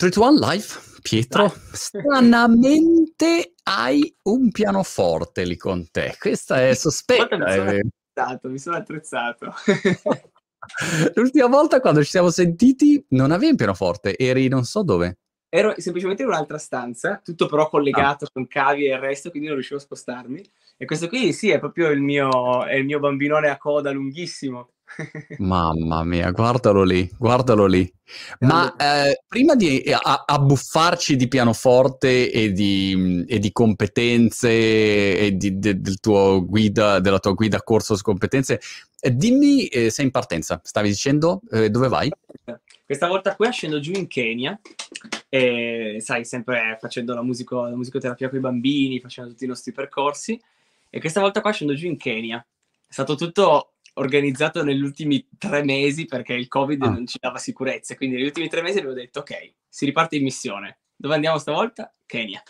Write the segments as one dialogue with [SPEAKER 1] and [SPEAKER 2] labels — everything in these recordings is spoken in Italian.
[SPEAKER 1] 3 to 1 live, Pietro. Stranamente hai un pianoforte lì con te. Questa è sospetta.
[SPEAKER 2] Mi sono eh. attrezzato, mi sono attrezzato.
[SPEAKER 1] L'ultima volta quando ci siamo sentiti non avevi un pianoforte, eri non so dove.
[SPEAKER 2] Ero semplicemente in un'altra stanza, tutto però collegato ah. con cavi e il resto, quindi non riuscivo a spostarmi. E questo qui sì, è proprio il mio, il mio bambinone a coda lunghissimo.
[SPEAKER 1] Mamma mia, guardalo lì, guardalo lì. Ma eh, prima di a, abbuffarci di pianoforte e di, e di competenze e di, de, del tuo guida, della tua guida corso su competenze, eh, dimmi, eh, sei in partenza, stavi dicendo, eh, dove vai?
[SPEAKER 2] Questa volta qui scendo giù in Kenya, e, sai, sempre facendo la, musico, la musicoterapia con i bambini, facendo tutti i nostri percorsi, e questa volta qua scendo giù in Kenya. È stato tutto organizzato negli ultimi tre mesi perché il Covid ah. non ci dava sicurezza. Quindi negli ultimi tre mesi avevo detto: Ok, si riparte in missione. Dove andiamo stavolta? Kenya.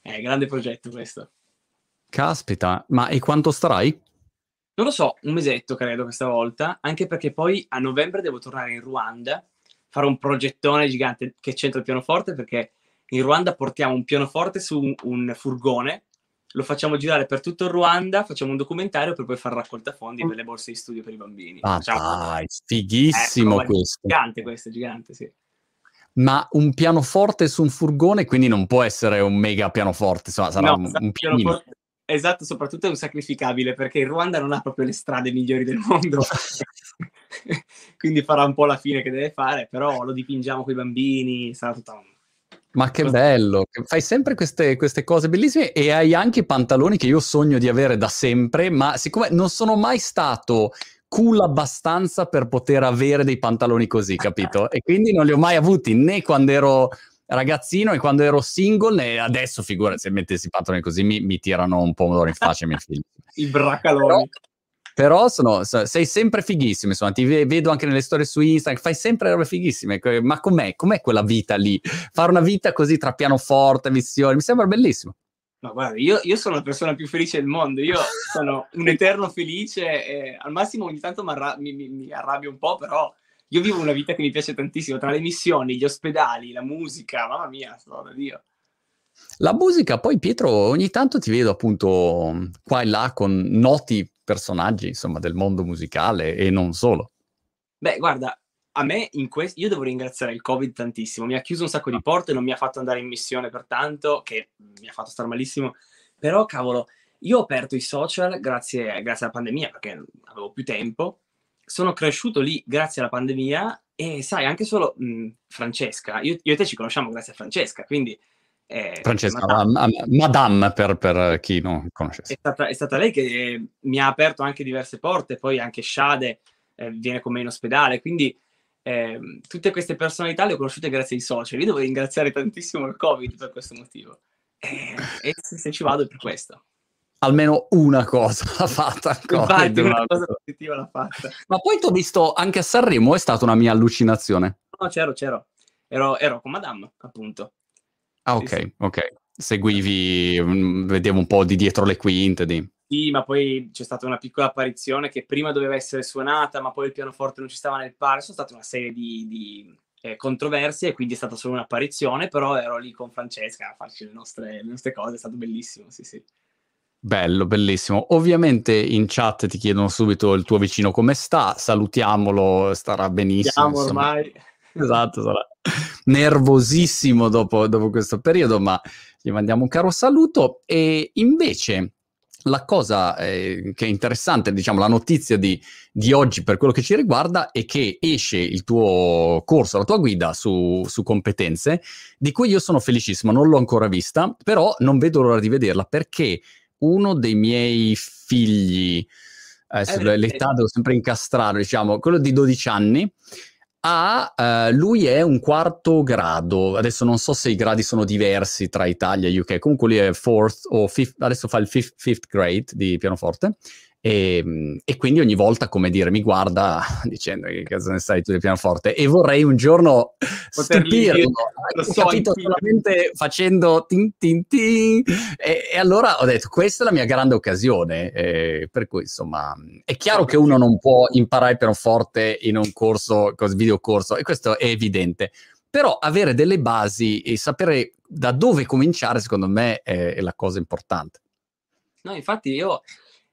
[SPEAKER 2] È un grande progetto questo.
[SPEAKER 1] Caspita, ma e quanto starai?
[SPEAKER 2] Non lo so, un mesetto credo questa volta, anche perché poi a novembre devo tornare in Ruanda, fare un progettone gigante che c'entra il pianoforte, perché in Ruanda portiamo un pianoforte su un, un furgone lo facciamo girare per tutto il Ruanda, facciamo un documentario per poi fare raccolta fondi per le borse di studio per i bambini.
[SPEAKER 1] Ah, dai, fighissimo eh, questo.
[SPEAKER 2] Gigante questo, gigante, sì.
[SPEAKER 1] Ma un pianoforte su un furgone, quindi non può essere un mega pianoforte, insomma, sarà no, un, esatto, un pianino.
[SPEAKER 2] Esatto, soprattutto è un sacrificabile perché il Ruanda non ha proprio le strade migliori del mondo. quindi farà un po' la fine che deve fare, però lo dipingiamo con i bambini, sarà tutta un
[SPEAKER 1] ma che bello, fai sempre queste, queste, cose bellissime e hai anche i pantaloni che io sogno di avere da sempre, ma siccome non sono mai stato cool abbastanza per poter avere dei pantaloni così, capito? E quindi non li ho mai avuti né quando ero ragazzino e quando ero single né adesso, figura, se mettessi i pantaloni così mi, mi tirano un pomodoro in faccia i miei figli.
[SPEAKER 2] I bracaloni. Però,
[SPEAKER 1] però sono, sei sempre fighissimo, insomma, ti vedo anche nelle storie su Instagram, fai sempre robe fighissime, ma com'è? Com'è quella vita lì? Fare una vita così tra pianoforte, missioni, mi sembra bellissimo.
[SPEAKER 2] Ma guarda, io, io, sono la persona più felice del mondo, io sono un eterno felice, e al massimo ogni tanto mi, mi, mi arrabbio un po', però io vivo una vita che mi piace tantissimo, tra le missioni, gli ospedali, la musica, mamma mia, sto da Dio.
[SPEAKER 1] La musica, poi Pietro, ogni tanto ti vedo appunto qua e là con noti personaggi, insomma, del mondo musicale e non solo.
[SPEAKER 2] Beh, guarda, a me in questo io devo ringraziare il Covid tantissimo. Mi ha chiuso un sacco di porte, non mi ha fatto andare in missione per tanto, che mi ha fatto star malissimo. Però, cavolo, io ho aperto i social grazie, grazie alla pandemia perché avevo più tempo. Sono cresciuto lì grazie alla pandemia e sai, anche solo mh, Francesca, io, io, e te ci conosciamo grazie a Francesca, quindi
[SPEAKER 1] eh, Francesca, Madame, Madame per, per, chi non conoscesse.
[SPEAKER 2] È stata, è stata, lei che eh, mi ha aperto anche diverse porte, poi anche Shade eh, viene con me in ospedale, quindi ehm, tutte queste personalità le ho conosciute grazie ai social. Io devo ringraziare tantissimo il Covid per questo motivo. Eh, e se, se ci vado è per questo
[SPEAKER 1] almeno una cosa l'ha fatta.
[SPEAKER 2] Infatti, una cosa positiva l'ha fatta.
[SPEAKER 1] Ma poi ti ho visto anche a Sanremo, è stata una mia allucinazione.
[SPEAKER 2] No, c'ero, c'ero. Ero, ero con Madame, appunto.
[SPEAKER 1] Ah, ok, sì, ok. Seguivi, mm, vedevo un po' di dietro le quinte. Di...
[SPEAKER 2] Sì, ma poi c'è stata una piccola apparizione che prima doveva essere suonata, ma poi il pianoforte non ci stava nel pari. Sono state una serie di, di eh, controversie e quindi è stata solo un'apparizione, però ero lì con Francesca a farci le nostre, le nostre cose, è stato bellissimo, sì, sì.
[SPEAKER 1] Bello, bellissimo. Ovviamente in chat ti chiedono subito il tuo vicino come sta, salutiamolo, starà benissimo.
[SPEAKER 2] Siamo ormai.
[SPEAKER 1] Esatto, sarà nervosissimo dopo, dopo questo periodo, ma gli mandiamo un caro saluto. E invece la cosa eh, che è interessante, diciamo, la notizia di, di, oggi per quello che ci riguarda è che esce il tuo corso, la tua guida su, su, competenze, di cui io sono felicissimo, non l'ho ancora vista, però non vedo l'ora di vederla perché uno dei miei figli, eh, l'età devo sempre incastrare, diciamo, quello di 12 anni, a uh, lui è un quarto grado, adesso non so se i gradi sono diversi tra Italia e UK, comunque lui è fourth o fifth, adesso fa il fifth, fifth grade di pianoforte e, ehm, e, quindi ogni volta, come dire, mi guarda dicendo che cosa ne sai tu del pianoforte? E vorrei un giorno Poterli stupirlo, lo so, capito, solamente facendo tin tin tin. E, e, allora ho detto questa è la mia grande occasione. Eh, per cui insomma è chiaro che uno non può imparare il pianoforte in un corso, video corso e questo è evidente. Però avere delle basi e sapere da dove cominciare, secondo me, è, è la cosa importante.
[SPEAKER 2] No, infatti io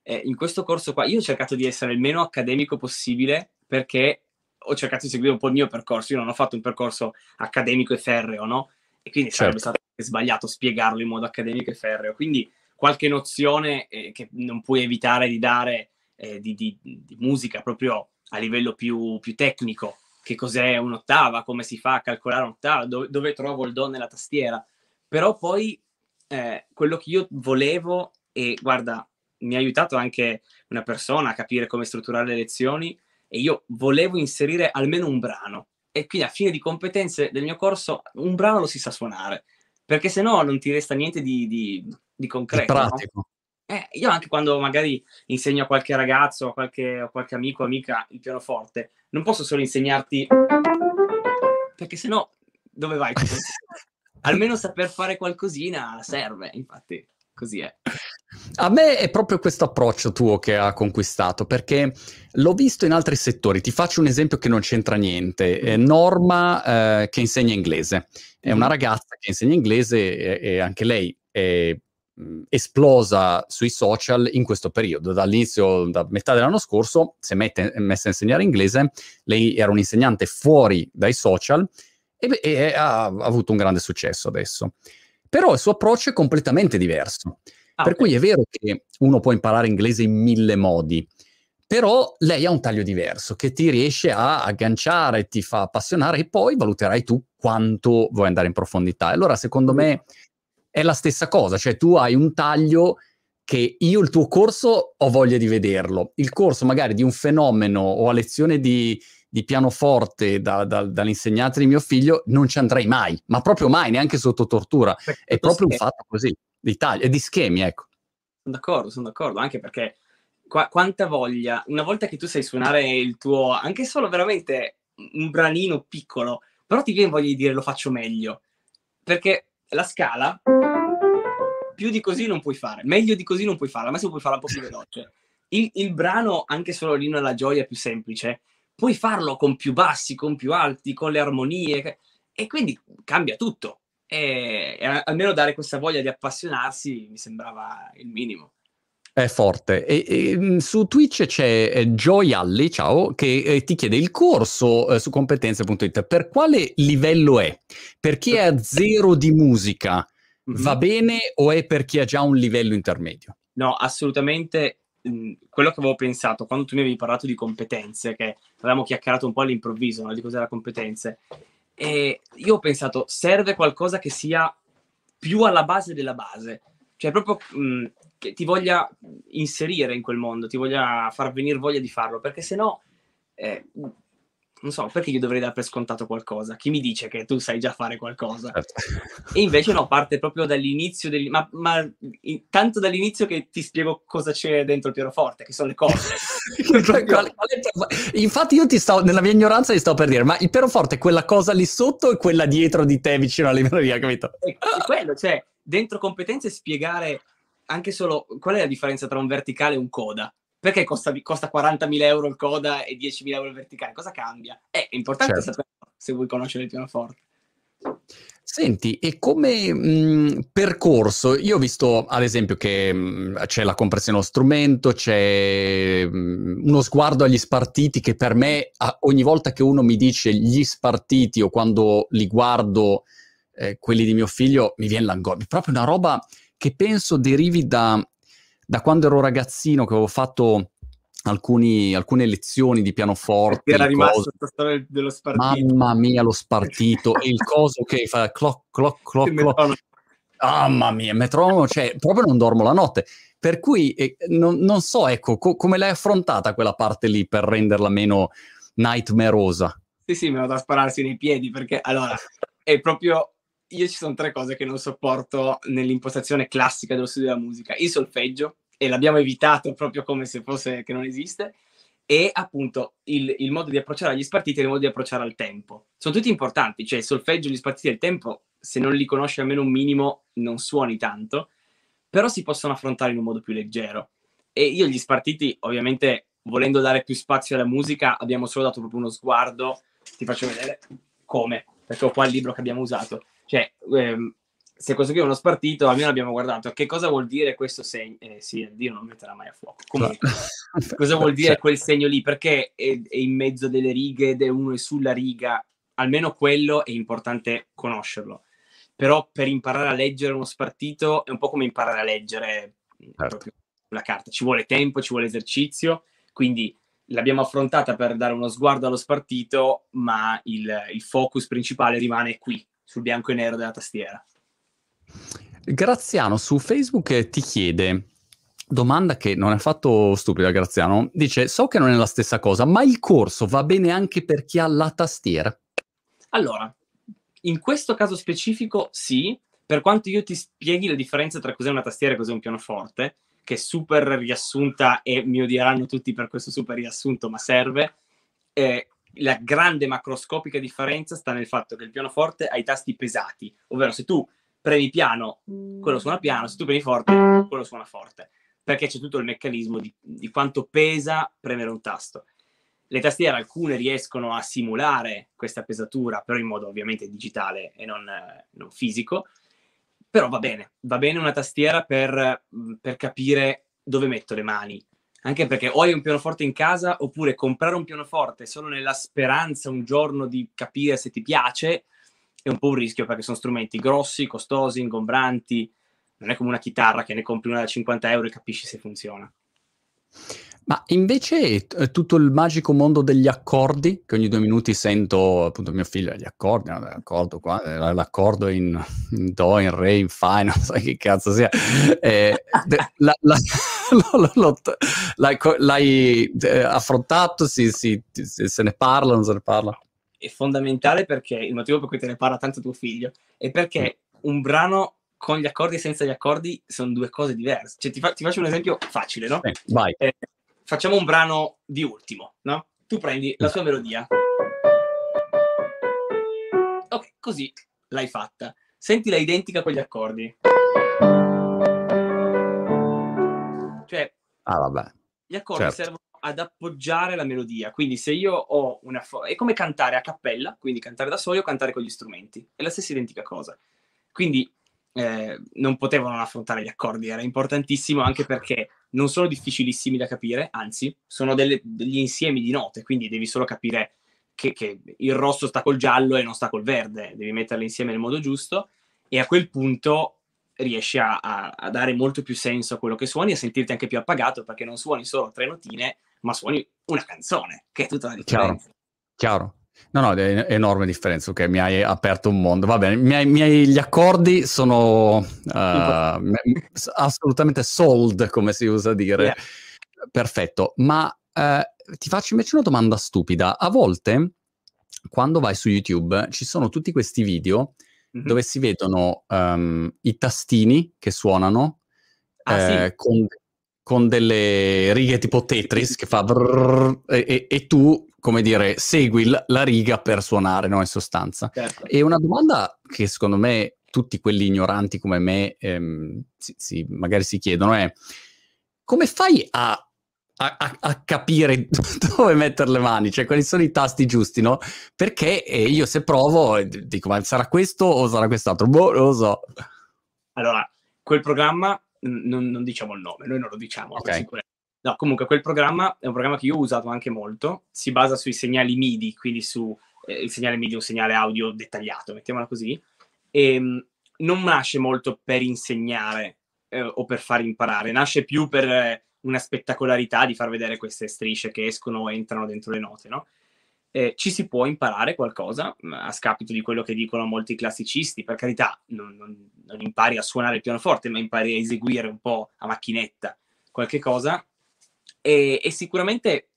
[SPEAKER 2] eh, in questo corso qua, io ho cercato di essere il meno accademico possibile perché ho cercato di seguire un po' il mio percorso. Io non ho fatto un percorso accademico e ferreo, no? E quindi certo. sarebbe stato sbagliato spiegarlo in modo accademico e ferreo. Quindi qualche nozione eh, che non puoi evitare di dare eh, di, di, di, musica proprio a livello più, più, tecnico. Che cos'è un'ottava, come si fa a calcolare un'ottava, dove, dove trovo il do nella tastiera. Però poi eh, quello che io volevo, e guarda, mi ha aiutato anche una persona a capire come strutturare le lezioni, e io volevo inserire almeno un brano. E quindi a fine di competenze del mio corso, un brano lo si sa suonare, perché se no non ti resta niente di, di, di concreto. No? Eh, io anche quando magari insegno a qualche ragazzo o qualche, a qualche amico o amica il pianoforte, non posso solo insegnarti perché se no dove vai? Almeno saper fare qualcosina serve, infatti così è.
[SPEAKER 1] A me è proprio questo approccio tuo che ha conquistato, perché l'ho visto in altri settori. Ti faccio un esempio che non c'entra niente. È Norma eh, che insegna inglese. È una mm-hmm. ragazza che insegna inglese e, e anche lei è esplosa sui social in questo periodo, dall'inizio, da metà dell'anno scorso, si è mette, messa a insegnare inglese, lei era un'insegnante fuori dai social e, e ha, ha, avuto un grande successo adesso. Però il suo approccio è completamente diverso, ah, per okay. cui è vero che uno può imparare inglese in mille modi, però lei ha un taglio diverso che ti riesce a agganciare, ti fa appassionare e poi valuterai tu quanto vuoi andare in profondità. Allora, secondo me è la stessa cosa, cioè tu hai un taglio che io il tuo corso ho voglia di vederlo, il corso magari di un fenomeno o a lezione di, di pianoforte da, da, dall'insegnante di mio figlio non ci andrei mai, ma proprio mai, neanche sotto tortura. Perché è proprio schemi. un fatto così, di taglio, e di schemi, ecco.
[SPEAKER 2] Sono d'accordo, sono d'accordo, anche perché qua, quanta voglia, una volta che tu sai suonare il tuo, anche solo veramente un branino piccolo, però ti viene voglia di dire lo faccio meglio, perché la scala più di così non puoi fare, meglio di così non puoi fare, al massimo puoi farla un po' più veloce. Il, il brano, anche solo lì nella gioia più semplice, puoi farlo con più bassi, con più alti, con le armonie, e quindi cambia tutto. E, e almeno dare questa voglia di appassionarsi mi sembrava il minimo.
[SPEAKER 1] È forte. E, e, mm, su Twitch c'è eh, Joy Alli, ciao, che eh, ti chiede il corso eh, su competenze.it. Per quale livello è? Per chi è a zero di musica mm-hmm. va bene o è per chi ha già un livello intermedio?
[SPEAKER 2] No, assolutamente. Quello che avevo pensato quando tu mi avevi parlato di competenze, che avevamo chiacchierato un po' all'improvviso no, di cos'era competenze, e io ho pensato serve qualcosa che sia più alla base della base, cioè proprio mh, che ti voglia inserire in quel mondo, ti voglia far venire voglia di farlo, perché se no, eh, non so, perché io dovrei dare per scontato qualcosa? Chi mi dice che tu sai già fare qualcosa? Certo. E invece no, parte proprio dall'inizio, del, ma, ma tanto dall'inizio che ti spiego cosa c'è dentro il pianoforte, che sono le cose.
[SPEAKER 1] Infatti io ti sto, nella mia ignoranza ti sto per dire, ma il pianoforte è quella cosa lì sotto o quella dietro di te vicino alla libreria, capito?
[SPEAKER 2] È, è quello, cioè, dentro competenze spiegare anche solo qual è la differenza tra un verticale e un coda? Perché costa, costa 40.000 euro il coda e 10.000 euro il verticale? Cosa cambia? È importante certo. sapere se vuoi conoscere il pianoforte.
[SPEAKER 1] Senti, e come mh, percorso, io ho visto ad esempio che mh, c'è la compressione dello strumento, c'è mh, uno sguardo agli spartiti che per me a, ogni volta che uno mi dice gli spartiti o quando li guardo eh, quelli di mio figlio mi viene l'angoscia, proprio una roba che penso derivi da, da quando ero ragazzino, che avevo fatto alcuni, alcune lezioni di pianoforte.
[SPEAKER 2] Era rimasto la storia dello
[SPEAKER 1] spartito. Mamma mia, lo spartito il coso che fa clock, clock, clock, clock. Mamma mia, metronomo, cioè proprio non dormo la notte. Per cui eh, non, non, so, ecco, co- come l'hai affrontata quella parte lì per renderla meno nightmareosa.
[SPEAKER 2] Sì, sì, me lo da spararsi nei piedi perché allora è proprio io ci sono tre cose che non sopporto nell'impostazione classica dello studio della musica. Il solfeggio, e l'abbiamo evitato proprio come se fosse che non esiste, e appunto il, il modo di approcciare agli spartiti e il modo di approcciare al tempo. Sono tutti importanti, cioè il solfeggio, gli spartiti e il tempo, se non li conosci almeno un minimo, non suoni tanto, però si possono affrontare in un modo più leggero. E io gli spartiti, ovviamente, volendo dare più spazio alla musica, abbiamo solo dato proprio uno sguardo, ti faccio vedere come perché ho qua il libro che abbiamo usato. Cioè, ehm, se questo qui è uno spartito, almeno abbiamo guardato che cosa vuol dire questo segno. Eh, sì, Dio non metterà mai a fuoco. Comunque, cosa vuol dire quel segno lì? Perché è, è in mezzo delle righe ed è uno è sulla riga. Almeno quello è importante conoscerlo. Però per imparare a leggere uno spartito è un po' come imparare a leggere certo. una carta. Ci vuole tempo, ci vuole esercizio. Quindi l'abbiamo affrontata per dare uno sguardo allo spartito, ma il, il focus principale rimane qui, sul bianco e nero della tastiera.
[SPEAKER 1] Graziano su Facebook ti chiede, domanda che non è affatto stupida Graziano, dice so che non è la stessa cosa, ma il corso va bene anche per chi ha la tastiera?
[SPEAKER 2] Allora, in questo caso specifico sì, per quanto io ti spieghi la differenza tra cos'è una tastiera e cos'è un pianoforte, che è super riassunta e mi odieranno tutti per questo super riassunto, ma serve, eh, la grande macroscopica differenza sta nel fatto che il pianoforte ha i tasti pesati, ovvero se tu premi piano, quello suona piano, se tu premi forte, quello suona forte, perché c'è tutto il meccanismo di, di quanto pesa premere un tasto. Le tastiere alcune riescono a simulare questa pesatura, però in modo ovviamente digitale e non, non fisico, però va bene, va bene una tastiera per, per capire dove metto le mani, anche perché o hai un pianoforte in casa oppure comprare un pianoforte solo nella speranza un giorno di capire se ti piace è un po' un rischio perché sono strumenti grossi, costosi, ingombranti. Non è come una chitarra che ne compri una da 50 euro e capisci se funziona.
[SPEAKER 1] Ma invece tutto il magico mondo degli accordi, che ogni due minuti sento appunto mio figlio, gli accordi, no, l'accordo qua, eh, l'accordo in, in, Do, in Re, in Fa, non so che cazzo sia. Eh, la, la, lo, lo, l'hai, l'hai eh, affrontato, si, si, se ne parla, non se ne parla?
[SPEAKER 2] È fondamentale perché il motivo per cui te ne parla tanto tuo figlio è perché un brano con gli accordi e senza gli accordi sono due cose diverse. Cioè, ti, fa, ti faccio un esempio facile, no?
[SPEAKER 1] Eh, vai. Eh,
[SPEAKER 2] facciamo un brano di ultimo, no? Tu prendi la sua melodia. Ok, così l'hai fatta. Sentila identica con gli accordi. Cioè,
[SPEAKER 1] ah, vabbè.
[SPEAKER 2] Gli accordi certo. servono ad appoggiare la melodia. Quindi se io ho una... Fo- è come cantare a cappella, quindi cantare da soli o cantare con gli strumenti. È la stessa identica cosa. Quindi eh, non potevano affrontare gli accordi, era importantissimo anche perché non sono difficilissimi da capire, anzi, sono delle, degli insiemi di note, quindi devi solo capire che, che, il rosso sta col giallo e non sta col verde, devi metterle insieme nel modo giusto e a quel punto riesci a, a, a dare molto più senso a quello che suoni e a sentirti anche più appagato perché non suoni solo tre notine, ma suoni una canzone, che è tutta la differenza.
[SPEAKER 1] Chiaro, chiaro. No, no, è enorme differenza, ok, mi hai aperto un mondo, va bene, miei, miei, gli accordi sono uh, assolutamente sold, come si usa dire, yeah. perfetto, ma uh, ti faccio invece una domanda stupida, a volte quando vai su YouTube ci sono tutti questi video mm-hmm. dove si vedono um, i tastini che suonano ah, eh, sì. con con delle righe tipo Tetris che fa brrr, e, e, tu, come dire, segui la, la riga per suonare, no? In sostanza. Certo. E una domanda che secondo me tutti quelli ignoranti come me ehm, si, si, magari si chiedono è come fai a, a, a, capire dove mettere le mani, cioè quali sono i tasti giusti, no? Perché eh, io se provo dico ma sarà questo o sarà quest'altro? Boh, non lo so.
[SPEAKER 2] Allora, quel programma non, non, diciamo il nome, noi non lo diciamo okay. No, comunque quel programma è un programma che io ho usato anche molto, si basa sui segnali MIDI, quindi su eh, il segnale MIDI è un segnale audio dettagliato, mettiamola così, e ehm, non nasce molto per insegnare eh, o per far imparare, nasce più per eh, una spettacolarità di far vedere queste strisce che escono o entrano dentro le note, no? Eh, ci si può imparare qualcosa a scapito di quello che dicono molti classicisti. Per carità, non, non, non, impari a suonare il pianoforte, ma impari a eseguire un po' a macchinetta qualche cosa. E, e sicuramente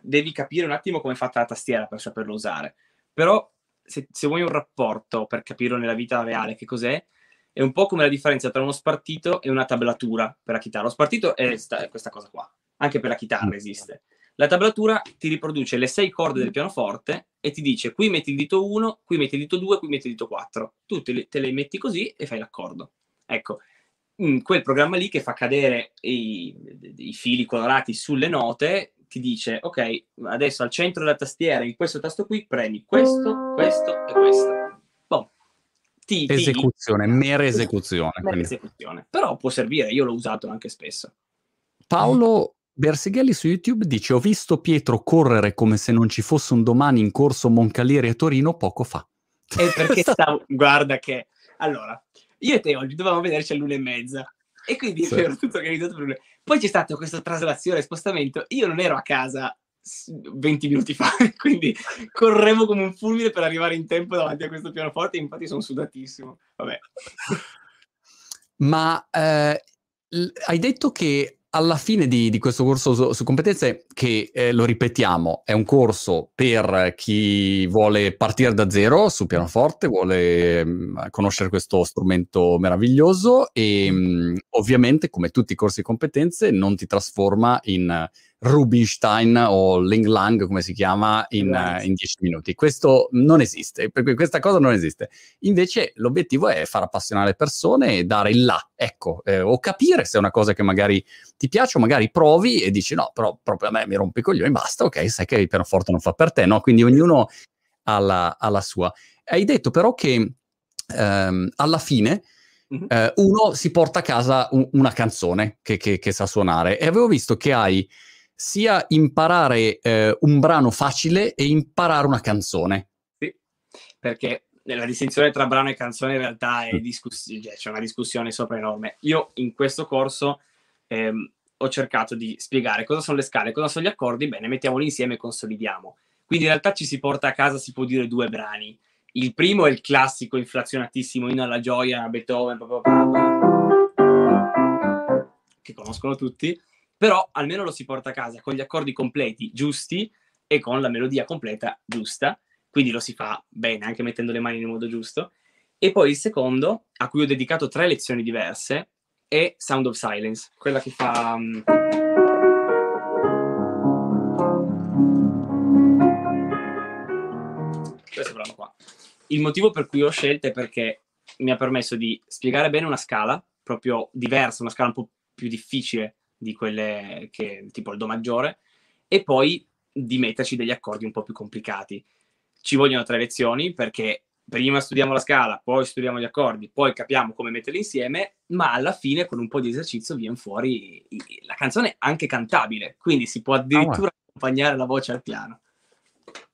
[SPEAKER 2] devi capire un attimo come è fatta la tastiera per saperlo usare. Però se, se vuoi un rapporto per capirlo nella vita reale che cos'è, è un po' come la differenza tra uno spartito e una tablatura per la chitarra. Lo spartito è, sta, questa cosa qua, anche per la chitarra mm. esiste. La tablatura ti riproduce le sei corde del pianoforte e ti dice qui metti il dito 1, qui metti il dito 2, qui metti il dito 4. Tu te le, te le metti così e fai l'accordo. Ecco, quel programma lì che fa cadere i, i, fili colorati sulle note ti dice, ok, adesso al centro della tastiera, in questo tasto qui, premi questo, questo e questo. Boh.
[SPEAKER 1] Ti, esecuzione, ti... mera esecuzione.
[SPEAKER 2] Mera esecuzione. Però può servire, io l'ho usato anche spesso.
[SPEAKER 1] Paolo Berseghelli su YouTube dice: Ho visto Pietro correre come se non ci fosse un domani in corso Moncalieri a Torino poco fa.
[SPEAKER 2] E perché stavo. Guarda che. Allora, io e te oggi dovevamo vederci all'una e mezza. E quindi sì. ero tutto organizzato per Poi c'è stata questa traslazione, spostamento. Io non ero a casa 20 minuti fa, quindi correvo come un fulmine per arrivare in tempo davanti a questo pianoforte. Infatti, sono sudatissimo. Vabbè.
[SPEAKER 1] Ma eh, hai detto che alla fine di, di questo corso su, su competenze, che eh, lo ripetiamo, è un corso per chi vuole partire da zero su pianoforte, vuole mh, mm, conoscere questo strumento meraviglioso e mh, mm, ovviamente, come tutti i corsi di competenze, non ti trasforma in Rubinstein o Ling Lang, come si chiama, in, uh, in 10 minuti. Questo non esiste, perché questa cosa non esiste. Invece l'obiettivo è far appassionare le persone e dare il là, ecco, eh, o capire se è una cosa che magari ti piace o magari provi e dici no, però proprio a me mi rompe i coglioni, basta, ok, sai che il pianoforte non fa per te, no? Quindi ognuno ha la, ha la sua. Hai detto però che ehm, alla fine... Eh, uno si porta a casa un, una canzone che, che, che, sa suonare e avevo visto che hai sia imparare eh, un brano facile e imparare una canzone.
[SPEAKER 2] Sì, perché la distinzione tra brano e canzone in realtà è mm. discuss- cioè, c'è una discussione sopra enorme. Io in questo corso ehm, ho cercato di spiegare cosa sono le scale, cosa sono gli accordi, bene, mettiamoli insieme e consolidiamo. Quindi in realtà ci si porta a casa, si può dire, due brani. Il primo è il classico inflazionatissimo in alla gioia, Beethoven, che conoscono tutti però almeno lo si porta a casa con gli accordi completi giusti e con la melodia completa giusta, quindi lo si fa bene anche mettendo le mani nel modo giusto. E poi il secondo, a cui ho dedicato tre lezioni diverse, è Sound of Silence, quella che fa... Um... Questo brano qua. Il motivo per cui ho scelto è perché mi ha permesso di spiegare bene una scala proprio diversa, una scala un po' più difficile di quelle che tipo il Do maggiore, e poi di metterci degli accordi un po' più complicati. Ci vogliono tre lezioni perché prima studiamo la scala, poi studiamo gli accordi, poi capiamo come metterli insieme, ma alla fine con un po' di esercizio viene fuori la canzone anche cantabile, quindi si può addirittura ah, accompagnare la voce al piano.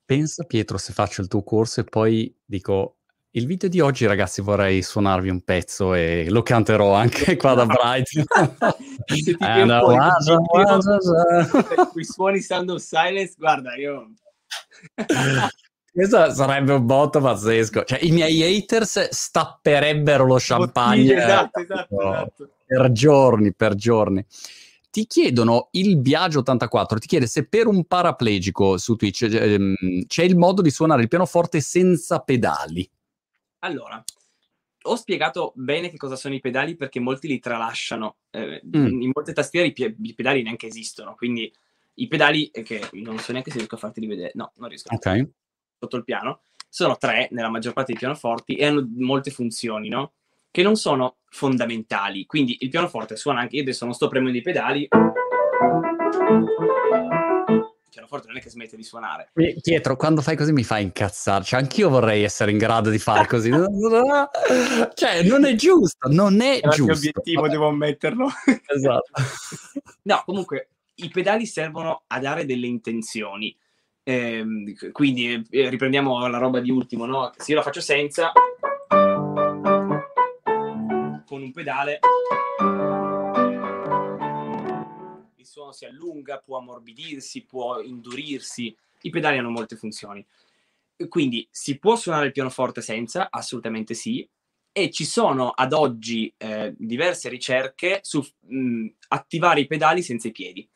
[SPEAKER 1] Pensa Pietro se faccio il tuo corso e poi dico il video di oggi, ragazzi, vorrei suonarvi un pezzo e lo canterò anche qua da Bright.
[SPEAKER 2] Se ti eh, wasa, wasa, quei suoni Sound of Silence, guarda, io...
[SPEAKER 1] Questo sarebbe un botto pazzesco. Cioè, i miei haters stapperebbero lo champagne esatto, esatto, esatto. per giorni, per giorni. Ti chiedono il Biagio 84, ti chiede se per un paraplegico su Twitch ehm, c'è il modo di suonare il pianoforte senza pedali.
[SPEAKER 2] Allora, ho spiegato bene che cosa sono i pedali perché molti li tralasciano. Eh, mm. In molte tastiere i, pie- i, pedali neanche esistono, quindi i pedali, eh, che non so neanche se riesco a farti rivedere, no, non riesco.
[SPEAKER 1] Ok.
[SPEAKER 2] Sotto il piano, sono tre nella maggior parte dei pianoforti e hanno molte funzioni, no? Che non sono fondamentali. Quindi il pianoforte suona anche, io adesso non sto premendo i pedali pianoforte non è che smette di suonare.
[SPEAKER 1] Pietro, quando fai così mi fai incazzare. Cioè, anch'io vorrei essere in grado di fare così. cioè, non è giusto, non è Era giusto.
[SPEAKER 2] obiettivo Vabbè. devo metterlo. esatto. no, comunque, i pedali servono a dare delle intenzioni. Eh, quindi eh, riprendiamo la roba di ultimo, no? Se io la faccio senza con un pedale suono si allunga, può ammorbidirsi, può indurirsi. I pedali hanno molte funzioni. Quindi si può suonare il pianoforte senza? Assolutamente sì. E ci sono ad oggi eh, diverse ricerche su mh, attivare i pedali senza i piedi.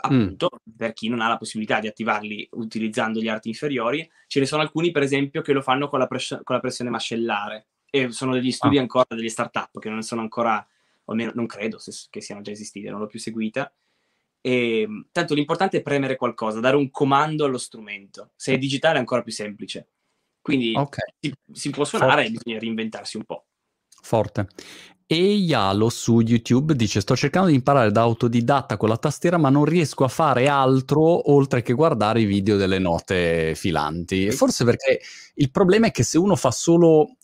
[SPEAKER 2] Appunto, mm. per chi non ha la possibilità di attivarli utilizzando gli arti inferiori, ce ne sono alcuni, per esempio, che lo fanno con la, pres- con la pressione mascellare. E sono degli studi ah. ancora, degli start-up che non sono ancora, o almeno non credo se, che siano già esistiti, non l'ho più seguita e, ehm, tanto l'importante è premere qualcosa, dare un comando allo strumento. Se è digitale è ancora più semplice. Quindi okay. si, si, può suonare Forte. e bisogna reinventarsi un po'.
[SPEAKER 1] Forte. E Yalo su YouTube dice: Sto cercando di imparare da autodidatta con la tastiera, ma non riesco a fare altro oltre che guardare i video delle note filanti. Forse perché il problema è che se uno fa solo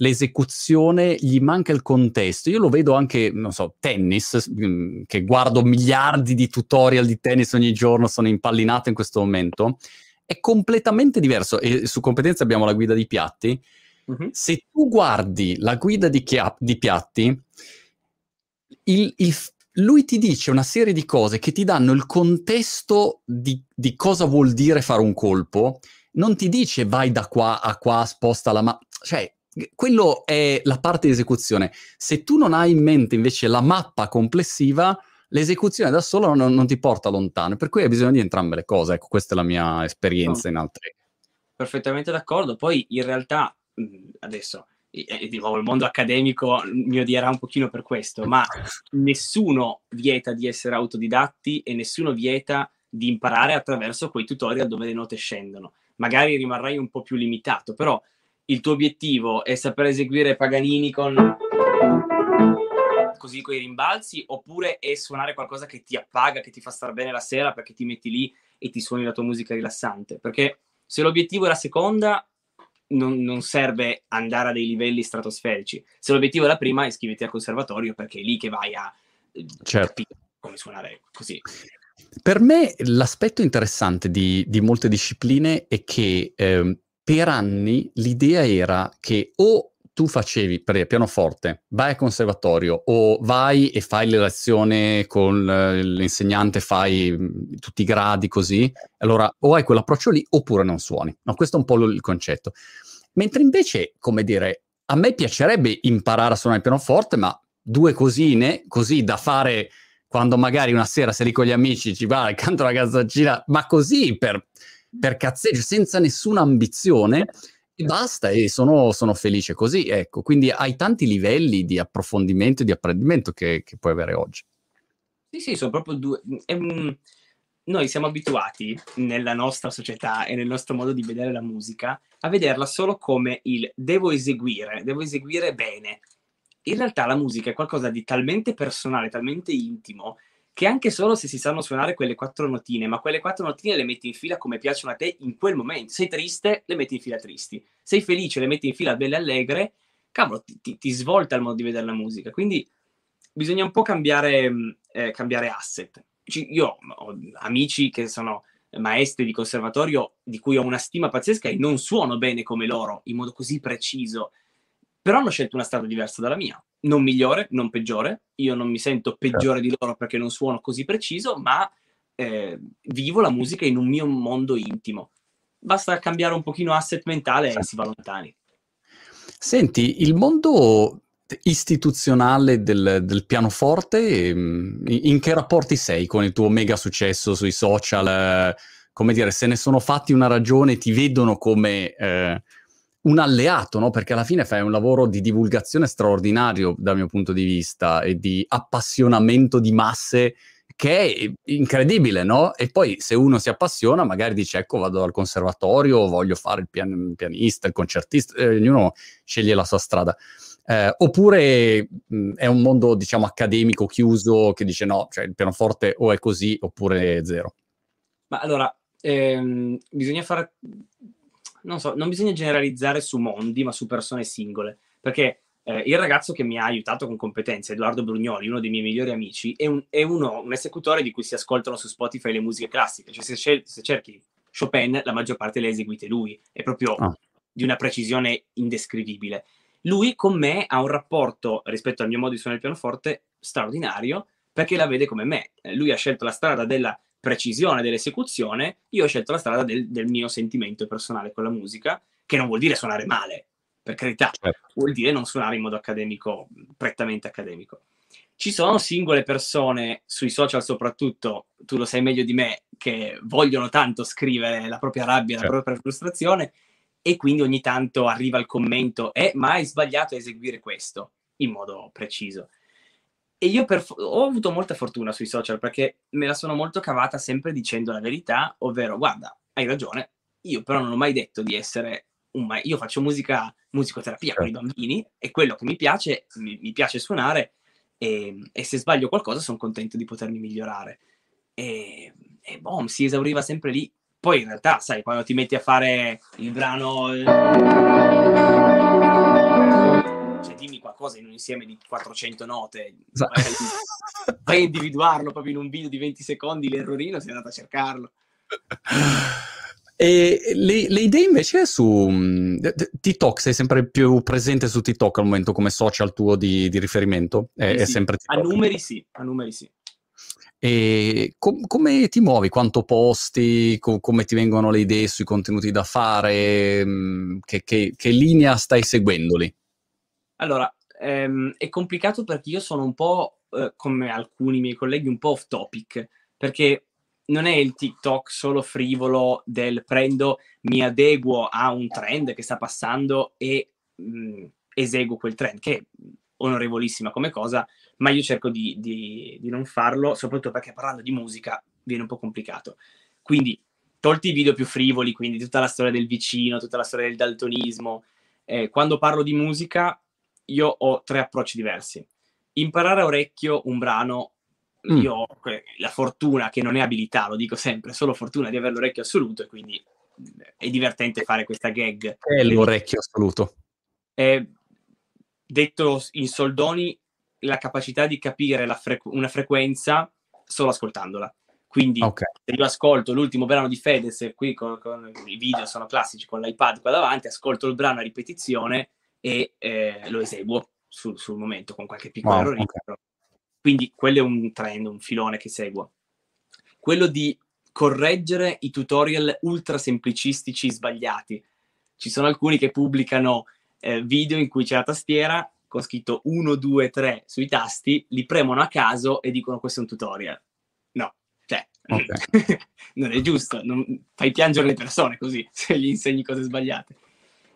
[SPEAKER 1] l'esecuzione, gli manca il contesto. Io lo vedo anche, non so, tennis, mm, che guardo miliardi di tutorial di tennis ogni giorno, sono impallinato in questo momento. È completamente diverso. E su competenza abbiamo la guida di piatti Mm-hmm. Se tu guardi la guida di, chia- di piatti, il, il, lui ti dice una serie di cose che ti danno il contesto di, di, cosa vuol dire fare un colpo. Non ti dice vai da qua a qua, sposta la mano. Cioè, quello è la parte di esecuzione. Se tu non hai in mente invece la mappa complessiva, l'esecuzione da solo non, non ti porta lontano. Per cui hai bisogno di entrambe le cose. Ecco, questa è la mia esperienza no. in altri.
[SPEAKER 2] Perfettamente d'accordo. Poi in realtà adesso eh, di nuovo il mondo accademico mi odierà un pochino per questo, ma nessuno vieta di essere autodidatti e nessuno vieta di imparare attraverso quei tutorial dove le note scendono. Magari rimarrai un po' più limitato, però il tuo obiettivo è saper eseguire Paganini con così con i rimbalzi oppure è suonare qualcosa che ti appaga, che ti fa star bene la sera perché ti metti lì e ti suoni la tua musica rilassante. Perché se l'obiettivo è la seconda, non, non, serve andare a dei livelli stratosferici. Se l'obiettivo è la prima, iscriviti al conservatorio perché è lì che vai a
[SPEAKER 1] eh, certo.
[SPEAKER 2] come suonare così.
[SPEAKER 1] Per me l'aspetto interessante di, di molte discipline è che eh, per anni l'idea era che o tu facevi per pianoforte, vai al conservatorio o vai e fai le lezioni con eh, l'insegnante, fai mh, tutti i gradi così, allora o hai quell'approccio lì oppure non suoni. No, questo è un po' il concetto. Mentre invece, come dire, a me piacerebbe imparare a suonare il pianoforte, ma due cosine così da fare quando magari una sera sei lì con gli amici, ci va, canto la canzoncina, ma così per, per cazzeggio, senza nessuna ambizione e basta e sono, sono, felice così, ecco. Quindi hai tanti livelli di approfondimento e di apprendimento che, che puoi avere oggi.
[SPEAKER 2] Sì, sì, sono proprio due... Um, noi siamo abituati nella nostra società e nel nostro modo di vedere la musica a vederla solo come il devo eseguire, devo eseguire bene. In realtà la musica è qualcosa di talmente personale, talmente intimo, che anche solo se si sanno suonare quelle quattro notine, ma quelle quattro notine le metti in fila come piacciono a te in quel momento. Sei triste, le metti in fila tristi. Sei felice, le metti in fila belle allegre. Cavolo, ti, ti, ti svolta il modo di vedere la musica. Quindi bisogna un po' cambiare, mm, eh, cambiare asset. Io ho amici che sono maestri di conservatorio di cui ho una stima pazzesca e non suono bene come loro, in modo così preciso però hanno scelto una strada diversa dalla mia. Non migliore, non peggiore. Io non mi sento peggiore di loro perché non suono così preciso, ma eh, vivo la musica in un mio mondo intimo. Basta cambiare un pochino asset mentale e si va lontani.
[SPEAKER 1] Senti, il mondo istituzionale del, del, pianoforte, ehm, in che rapporti sei con il tuo mega successo sui social? Come dire, se ne sono fatti una ragione, ti vedono come... Eh, un alleato, no? perché alla fine fai un lavoro di divulgazione straordinario dal mio punto di vista e di appassionamento di masse che è incredibile, no? E poi se uno si appassiona, magari dice ecco vado al conservatorio, voglio fare il pian- pianista, il concertista, eh, ognuno sceglie la sua strada. Eh, oppure mh, è un mondo, diciamo, accademico chiuso che dice no, cioè il pianoforte o è così oppure è zero.
[SPEAKER 2] Ma allora, ehm, bisogna fare non so, non bisogna generalizzare su mondi, ma su persone singole, perché eh, il ragazzo che mi ha aiutato con competenze, Edoardo Brugnoli, uno dei miei migliori amici, è, un, è uno, un esecutore di cui si ascoltano su Spotify le musiche classiche, cioè se, se cerchi Chopin, la maggior parte le eseguite lui, è proprio oh. di una precisione indescrivibile. Lui con me ha un rapporto rispetto al mio modo di suonare il pianoforte straordinario perché la vede come me. Lui ha scelto la strada della precisione dell'esecuzione, io ho scelto la strada del, del, mio sentimento personale con la musica, che non vuol dire suonare male, per carità, certo. vuol dire non suonare in modo accademico, prettamente accademico. Ci sono singole persone, sui social soprattutto, tu lo sai meglio di me, che vogliono tanto scrivere la propria rabbia, certo. la propria frustrazione, e quindi ogni tanto arriva il commento, eh, ma hai sbagliato a eseguire questo, in modo preciso. E io per, ho avuto molta fortuna sui social perché me la sono molto cavata sempre dicendo la verità, ovvero guarda, hai ragione, io però non ho mai detto di essere un ma- io faccio musica, musicoterapia con i certo. bambini e quello che mi piace, mi, mi piace suonare e, e, se sbaglio qualcosa sono contento di potermi migliorare. E, e boom, si esauriva sempre lì. Poi in realtà, sai, quando ti metti a fare il brano... Dimmi qualcosa in un insieme di 400 note, vai a individuarlo proprio in un video di 20 secondi, l'errorino, sei andato a cercarlo.
[SPEAKER 1] E le, le, idee invece su um, TikTok, sei sempre più presente su TikTok al momento come social tuo di, di riferimento? È, sì, è sempre
[SPEAKER 2] TikTok. A numeri sì, a numeri sì.
[SPEAKER 1] E com- come ti muovi? Quanto posti? Co- come ti vengono le idee sui contenuti da fare? Mm, che, che, che linea stai seguendoli?
[SPEAKER 2] Allora, ehm, è complicato perché io sono un po', eh, come alcuni miei colleghi, un po' off topic, perché non è il TikTok solo frivolo del prendo, mi adeguo a un trend che sta passando e mh, mm, eseguo quel trend, che è onorevolissima come cosa, ma io cerco di, di, di, non farlo, soprattutto perché parlando di musica viene un po' complicato. Quindi, tolti i video più frivoli, quindi tutta la storia del vicino, tutta la storia del daltonismo, eh, quando parlo di musica io ho tre approcci diversi. Imparare a orecchio un brano Mm. Io ho la fortuna, che non è abilità, lo dico sempre, solo fortuna di avere l'orecchio assoluto e quindi è divertente fare questa gag.
[SPEAKER 1] È l'orecchio assoluto.
[SPEAKER 2] È, detto in soldoni, la capacità di capire frequ- una frequenza solo ascoltandola. Quindi okay. se io ascolto l'ultimo brano di Fedez, qui con, con, i video sono classici con l'iPad qua davanti, ascolto il brano a ripetizione e eh, lo eseguo sul, sul, momento con qualche piccolo wow, errore. Okay. Quindi quello è un trend, un filone che seguo. Quello di correggere i tutorial ultra semplicistici sbagliati. Ci sono alcuni che pubblicano eh, video in cui c'è la tastiera con scritto 1, 2, 3 sui tasti, li premono a caso e dicono questo è un tutorial. No, cioè, okay. non è giusto, non, fai piangere le persone così se gli insegni cose sbagliate.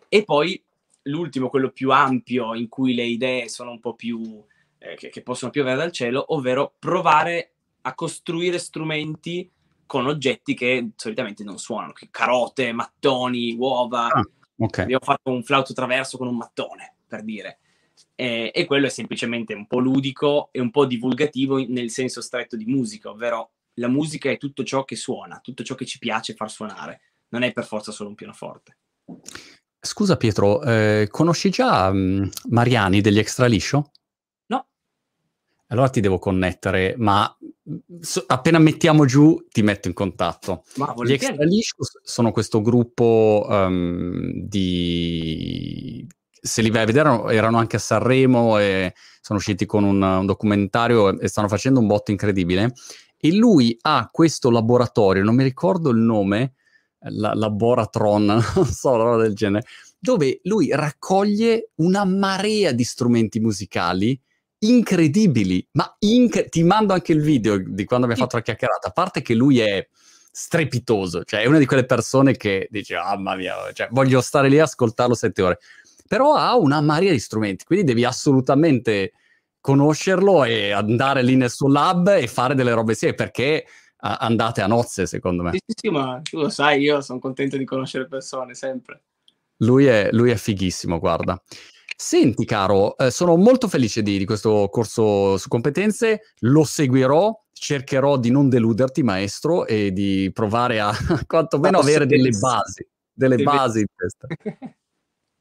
[SPEAKER 2] E poi l'ultimo, quello più ampio, in cui le idee sono un po' più eh, che, che, possono piovere dal cielo, ovvero provare a costruire strumenti con oggetti che solitamente non suonano, carote, mattoni, uova. Ah, okay. Ho fatto un flauto traverso con un mattone, per dire. Eh, e quello è semplicemente un po' ludico e un po' divulgativo nel senso stretto di musica, ovvero la musica è tutto ciò che suona, tutto ciò che ci piace far suonare, non è per forza solo un pianoforte.
[SPEAKER 1] Scusa Pietro, eh, conosci già um, Mariani degli Extra Liscio? allora ti devo connettere, ma so, appena mettiamo giù ti metto in contatto. Ma Gli Extra Licious sono questo gruppo um, di... Se li vai a vedere, erano anche a Sanremo e sono usciti con un, un documentario e stanno facendo un botto incredibile. E lui ha questo laboratorio, non mi ricordo il nome, la, Laboratron, non so, roba del genere, dove lui raccoglie una marea di strumenti musicali incredibili, ma inc- ti mando anche il video di quando abbiamo fatto la chiacchierata, a parte che lui è strepitoso, cioè è una di quelle persone che dice, ah, mamma mia, cioè, voglio stare lì e ascoltarlo sette ore, però ha una marea di strumenti, quindi devi assolutamente conoscerlo e andare lì nel suo lab e fare delle robe serie, perché andate a nozze, secondo me.
[SPEAKER 2] Sì, sì, sì, ma tu lo sai, io sono contento di conoscere persone, sempre.
[SPEAKER 1] Lui è, lui è fighissimo, guarda. Senti, caro, eh, sono molto felice di, di, questo corso su competenze, lo seguirò, cercherò di non deluderti, maestro, e di provare a quantomeno avere delle basi, delle basi in testa.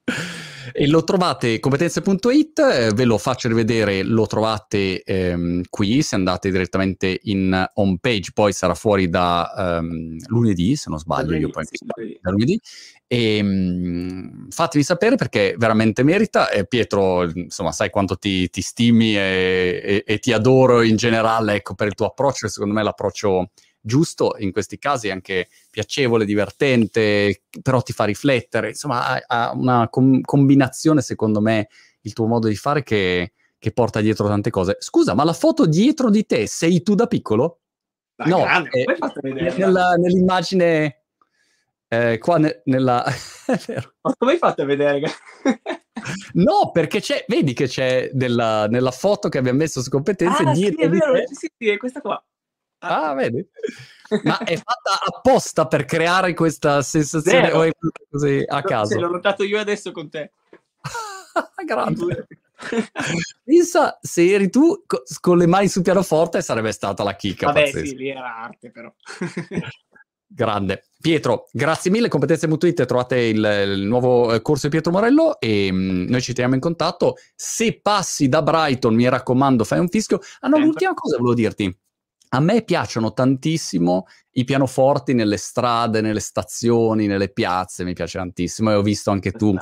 [SPEAKER 1] E lo trovate competenze.it, eh, ve lo faccio rivedere, lo trovate ehm, qui, se andate direttamente in home page, poi sarà fuori da um, lunedì, se non sbaglio, lunedì, io poi sì, da lunedì. E um, fatemi sapere perché veramente merita. E Pietro, insomma, sai quanto ti, ti stimi e, e, e, ti adoro in generale, ecco, per il tuo approccio, secondo me l'approccio giusto, in questi casi anche piacevole, divertente, però ti fa riflettere, insomma ha, una com- combinazione secondo me il tuo modo di fare che, che, porta dietro tante cose. Scusa, ma la foto dietro di te sei tu da piccolo?
[SPEAKER 2] Da no, grande,
[SPEAKER 1] eh, nella, nell'immagine eh, qua ne, nella...
[SPEAKER 2] ma come hai fatto a vedere?
[SPEAKER 1] no, perché c'è, vedi che c'è della, nella foto che abbiamo messo su competenze
[SPEAKER 2] ah,
[SPEAKER 1] dietro
[SPEAKER 2] sì, è vero, sì, sì, è questa qua.
[SPEAKER 1] Ah, vedi? Ma è fatta apposta per creare questa sensazione Zero. o è così a caso?
[SPEAKER 2] Se l'ho notato io adesso con te.
[SPEAKER 1] Grande. Pensa se eri tu con le mani sul pianoforte sarebbe stata la chicca.
[SPEAKER 2] Vabbè,
[SPEAKER 1] pazzesca.
[SPEAKER 2] sì, lì era arte però.
[SPEAKER 1] Grande. Pietro, grazie mille. Competenze mutuite, trovate il, il nuovo eh, corso di Pietro Morello e mh, mm, noi ci teniamo in contatto. Se passi da Brighton, mi raccomando, fai un fischio. Ah no, l'ultima cosa volevo dirti. A me piacciono tantissimo i pianoforti nelle strade, nelle stazioni, nelle piazze, mi piace tantissimo e ho visto anche tu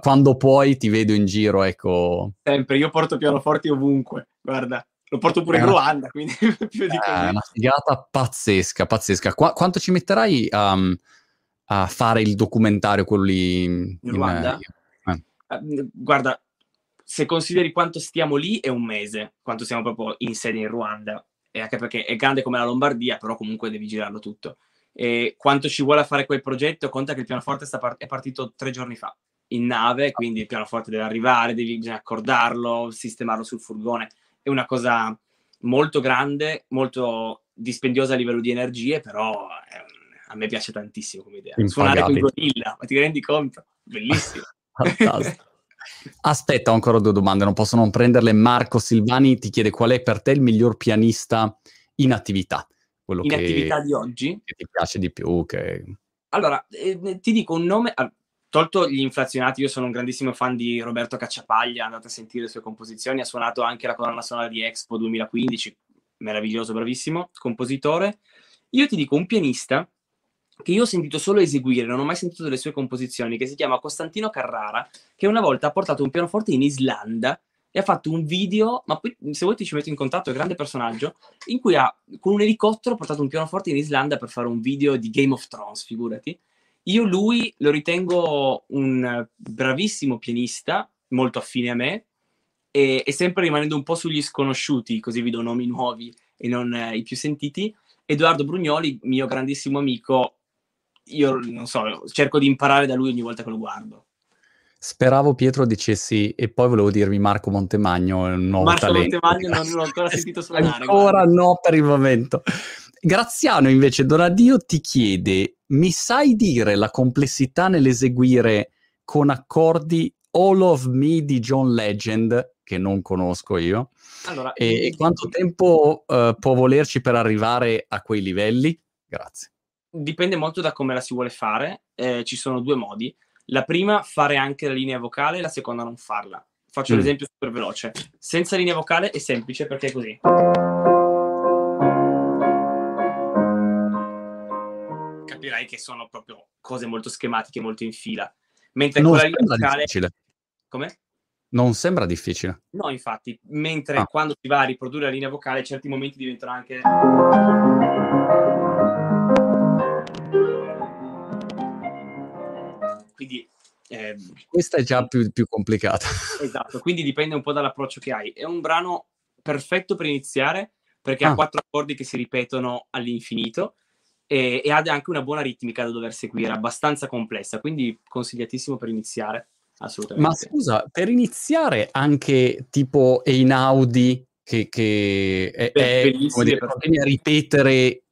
[SPEAKER 1] quando puoi ti vedo in giro, ecco.
[SPEAKER 2] Sempre, io porto pianoforti ovunque, guarda. Lo porto pure in Ruanda, quindi più di
[SPEAKER 1] È una figata pazzesca, pazzesca. Qu- quanto ci metterai um, a fare il documentario, quello lì in,
[SPEAKER 2] in Ruanda? In, eh. uh, guarda, se consideri quanto stiamo lì è un mese, quanto siamo proprio in sede in Ruanda. E anche perché è grande come la Lombardia, però comunque devi girarlo tutto. E quanto ci vuole a fare quel progetto? Conta che il pianoforte part- è partito tre giorni fa in nave, quindi il pianoforte deve arrivare, devi bisogna accordarlo, sistemarlo sul furgone. È una cosa molto grande, molto dispendiosa a livello di energie, però eh, a me piace tantissimo come idea. Impagati. Suonare con gorilla, ma ti rendi conto? Bellissimo.
[SPEAKER 1] Aspetta, ho ancora due domande, non posso non prenderle. Marco Silvani ti chiede qual è per te il miglior pianista in attività.
[SPEAKER 2] Quello in che, attività di oggi?
[SPEAKER 1] Che ti piace di più. Che...
[SPEAKER 2] Allora, eh, ti dico un nome, tolto gli inflazionati, io sono un grandissimo fan di Roberto Cacciapaglia, andate a sentire le sue composizioni, ha suonato anche la colonna sonora di Expo 2015, meraviglioso, bravissimo, compositore. Io ti dico un pianista che io ho sentito solo eseguire, non ho mai sentito delle sue composizioni, che si chiama Costantino Carrara, che una volta ha portato un pianoforte in Islanda e ha fatto un video, ma poi se vuoi ti ci metto in contatto, è un grande personaggio, in cui ha con un elicottero portato un pianoforte in Islanda per fare un video di Game of Thrones, figurati. Io lui lo ritengo un bravissimo pianista, molto affine a me, e, e sempre rimanendo un po' sugli sconosciuti, così vi do nomi nuovi e non eh, i più sentiti. Edoardo Brugnoli, mio grandissimo amico, io non so, cerco di imparare da lui ogni volta che lo guardo.
[SPEAKER 1] Speravo Pietro dicessi, e poi volevo dirvi Marco Montemagno, un nuovo
[SPEAKER 2] Marco
[SPEAKER 1] talento.
[SPEAKER 2] Montemagno non, l'ho ancora sentito suonare.
[SPEAKER 1] Ancora guarda. no per il momento. Graziano invece Donadio ti chiede, mi sai dire la complessità nell'eseguire con accordi All of Me di John Legend, che non conosco io, allora, e, e quanto tempo uh, può volerci per arrivare a quei livelli? Grazie.
[SPEAKER 2] Dipende molto da come la si vuole fare, eh, ci sono due modi. La prima, fare anche la linea vocale, la seconda, non farla. Faccio mm. l'esempio super veloce. Senza linea vocale è semplice perché è così. capirai che sono proprio cose molto schematiche, molto in fila. Mentre
[SPEAKER 1] non con la linea vocale... difficile.
[SPEAKER 2] Come?
[SPEAKER 1] Non sembra difficile.
[SPEAKER 2] No, infatti, mentre ah. quando si va a riprodurre la linea vocale, certi momenti diventano anche...
[SPEAKER 1] Eh, Questa è già più, più complicata.
[SPEAKER 2] Esatto, quindi dipende un po' dall'approccio che hai. È un brano perfetto per iniziare perché ah. ha quattro accordi che si ripetono all'infinito e, e, ha anche una buona ritmica da dover seguire, abbastanza complessa, quindi consigliatissimo per iniziare, assolutamente.
[SPEAKER 1] Ma scusa, per iniziare anche tipo Einaudi, che, che è, Beh, è come dire, a ripetere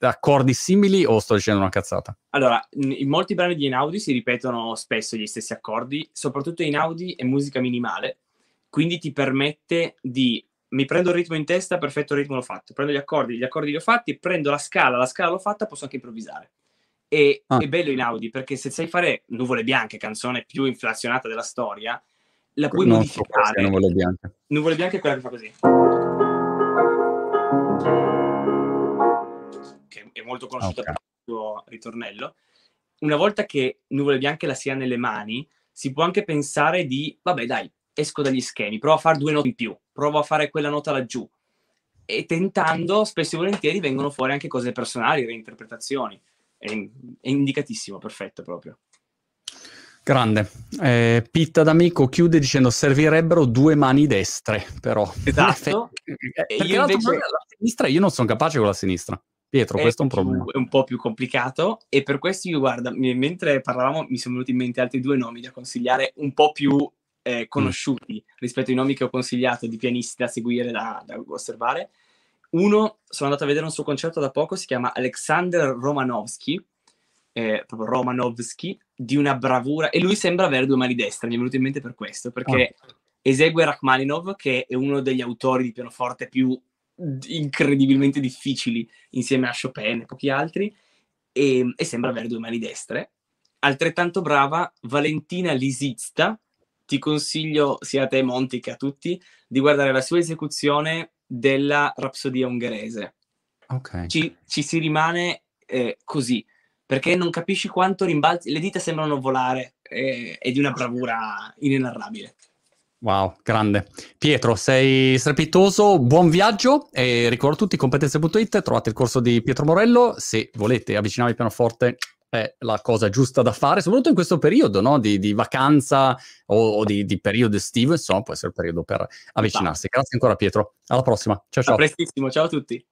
[SPEAKER 1] accordi simili o sto dicendo una cazzata?
[SPEAKER 2] Allora, in molti brani di Einaudi si ripetono spesso gli stessi accordi, soprattutto Einaudi è musica minimale, quindi ti permette di mi prendo il ritmo in testa, perfetto il ritmo l'ho fatto, prendo gli accordi, gli accordi li ho fatti, prendo la scala, la scala l'ho fatta, posso anche improvvisare. E ah. è bello in Audi perché se sai fare Nuvole Bianche, canzone più inflazionata della storia, la puoi non modificare.
[SPEAKER 1] So Nuvole Bianche.
[SPEAKER 2] Nuvole Bianche è quella che fa così. È molto conosciuta okay. per il suo ritornello. Una volta che Nuvole Bianche la si ha nelle mani, si può anche pensare di, vabbè dai, esco dagli schemi, provo a fare due note in più, provo a fare quella nota laggiù. E tentando, spesso e volentieri vengono fuori anche cose personali, reinterpretazioni. È, è indicatissimo, perfetto proprio.
[SPEAKER 1] Grande. Eh, Pitta d'amico chiude dicendo servirebbero due mani destre, però.
[SPEAKER 2] Esatto.
[SPEAKER 1] Perché io invece... la sinistra io non sono capace con la sinistra. Pietro, è questo è un problema.
[SPEAKER 2] È un po' più complicato e per questo io, guarda, mentre parlavamo mi sono venuti in mente altri due nomi da consigliare un po' più eh, conosciuti mm. rispetto ai nomi che ho consigliato di pianisti da seguire, da, da osservare. Uno, sono andato a vedere un suo concerto da poco, si chiama Alexander Romanovsky, eh, proprio Romanovsky, di una bravura, e lui sembra avere due mani destre, mi è venuto in mente per questo, perché oh. esegue Rachmaninov, che è uno degli autori di pianoforte più incredibilmente difficili, insieme a Chopin e pochi altri, e, e sembra avere due mani destre. Altrettanto brava Valentina Lisizta, ti consiglio sia a te Monti che a tutti di guardare la sua esecuzione della Rapsodia ungherese.
[SPEAKER 1] Okay.
[SPEAKER 2] Ci, ci, si rimane eh, così, perché non capisci quanto rimbalzi, le dita sembrano volare, eh, è di una bravura inenarrabile.
[SPEAKER 1] Wow, grande. Pietro, sei strepitoso, buon viaggio e ricordo tutti competenze.it, trovate il corso di Pietro Morello, se volete avvicinarvi al pianoforte è la cosa giusta da fare, soprattutto in questo periodo no? di, di, vacanza o, o di, di, periodo estivo, insomma può essere il periodo per avvicinarsi. Grazie ancora Pietro, alla prossima, ciao ciao.
[SPEAKER 2] A prestissimo, ciao a tutti.